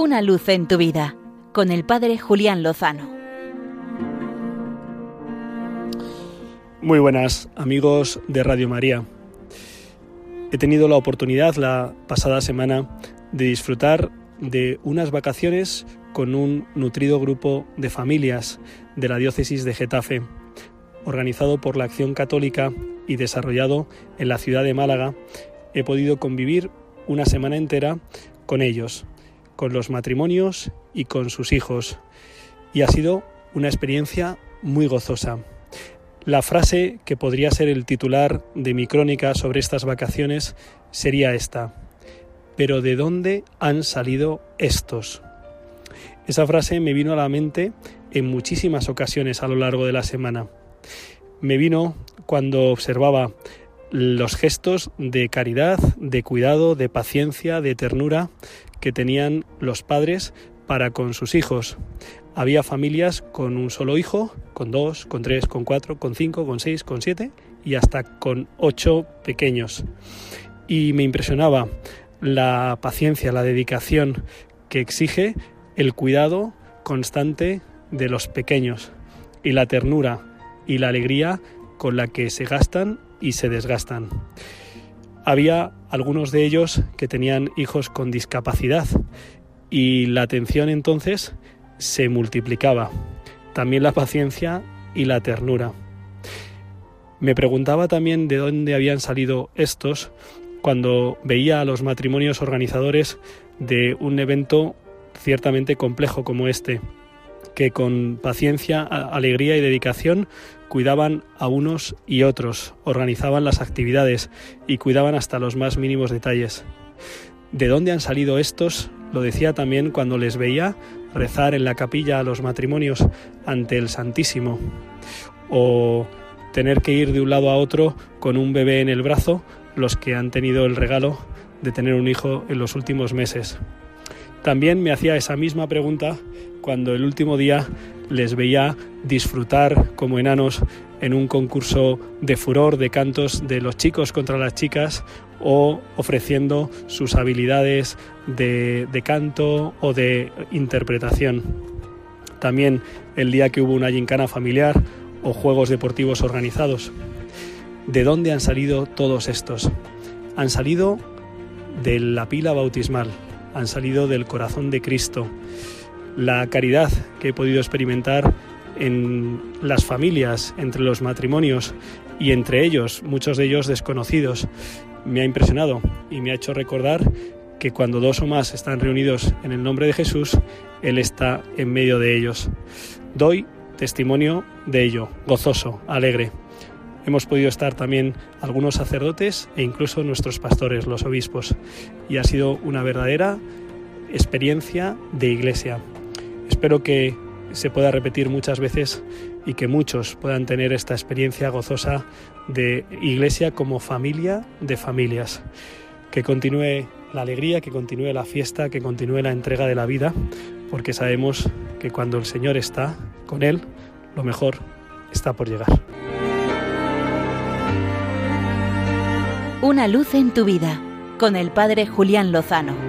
Una luz en tu vida con el Padre Julián Lozano. Muy buenas amigos de Radio María. He tenido la oportunidad la pasada semana de disfrutar de unas vacaciones con un nutrido grupo de familias de la diócesis de Getafe, organizado por la Acción Católica y desarrollado en la ciudad de Málaga. He podido convivir una semana entera con ellos, con los matrimonios y con sus hijos, y ha sido una experiencia muy gozosa. La frase que podría ser el titular de mi crónica sobre estas vacaciones sería esta. Pero ¿de dónde han salido estos? Esa frase me vino a la mente en muchísimas ocasiones a lo largo de la semana. Me vino cuando observaba los gestos de caridad, de cuidado, de paciencia, de ternura que tenían los padres para con sus hijos. Había familias con un solo hijo, con dos, con tres, con cuatro, con cinco, con seis, con siete y hasta con ocho pequeños. Y me impresionaba la paciencia, la dedicación que exige el cuidado constante de los pequeños y la ternura y la alegría con la que se gastan y se desgastan. Había algunos de ellos que tenían hijos con discapacidad y la atención entonces se multiplicaba, también la paciencia y la ternura. Me preguntaba también de dónde habían salido estos cuando veía a los matrimonios organizadores de un evento ciertamente complejo como este, que con paciencia, alegría y dedicación cuidaban a unos y otros, organizaban las actividades y cuidaban hasta los más mínimos detalles. ¿De dónde han salido estos? Lo decía también cuando les veía rezar en la capilla a los matrimonios ante el Santísimo, o tener que ir de un lado a otro con un bebé en el brazo los que han tenido el regalo de tener un hijo en los últimos meses. También me hacía esa misma pregunta cuando el último día les veía disfrutar como enanos en un concurso de furor de cantos de los chicos contra las chicas o ofreciendo sus habilidades de, canto o de interpretación. También el día que hubo una gincana familiar o juegos deportivos organizados. ¿De dónde han salido todos estos? Han salido de la pila bautismal, han salido del corazón de Cristo. La caridad que he podido experimentar en las familias, entre los matrimonios y entre ellos, muchos de ellos desconocidos, me ha impresionado y me ha hecho recordar que cuando dos o más están reunidos en el nombre de Jesús, Él está en medio de ellos. Doy testimonio de ello, gozoso, alegre. Hemos podido estar también algunos sacerdotes e incluso nuestros pastores, los obispos, y ha sido una verdadera experiencia de iglesia. Espero que se pueda repetir muchas veces y que muchos puedan tener esta experiencia gozosa de iglesia como familia de familias. Que continúe la alegría, que continúe la fiesta, que continúe la entrega de la vida, porque sabemos que cuando el Señor está con Él, lo mejor está por llegar. Una luz en tu vida con el Padre Julián Lozano.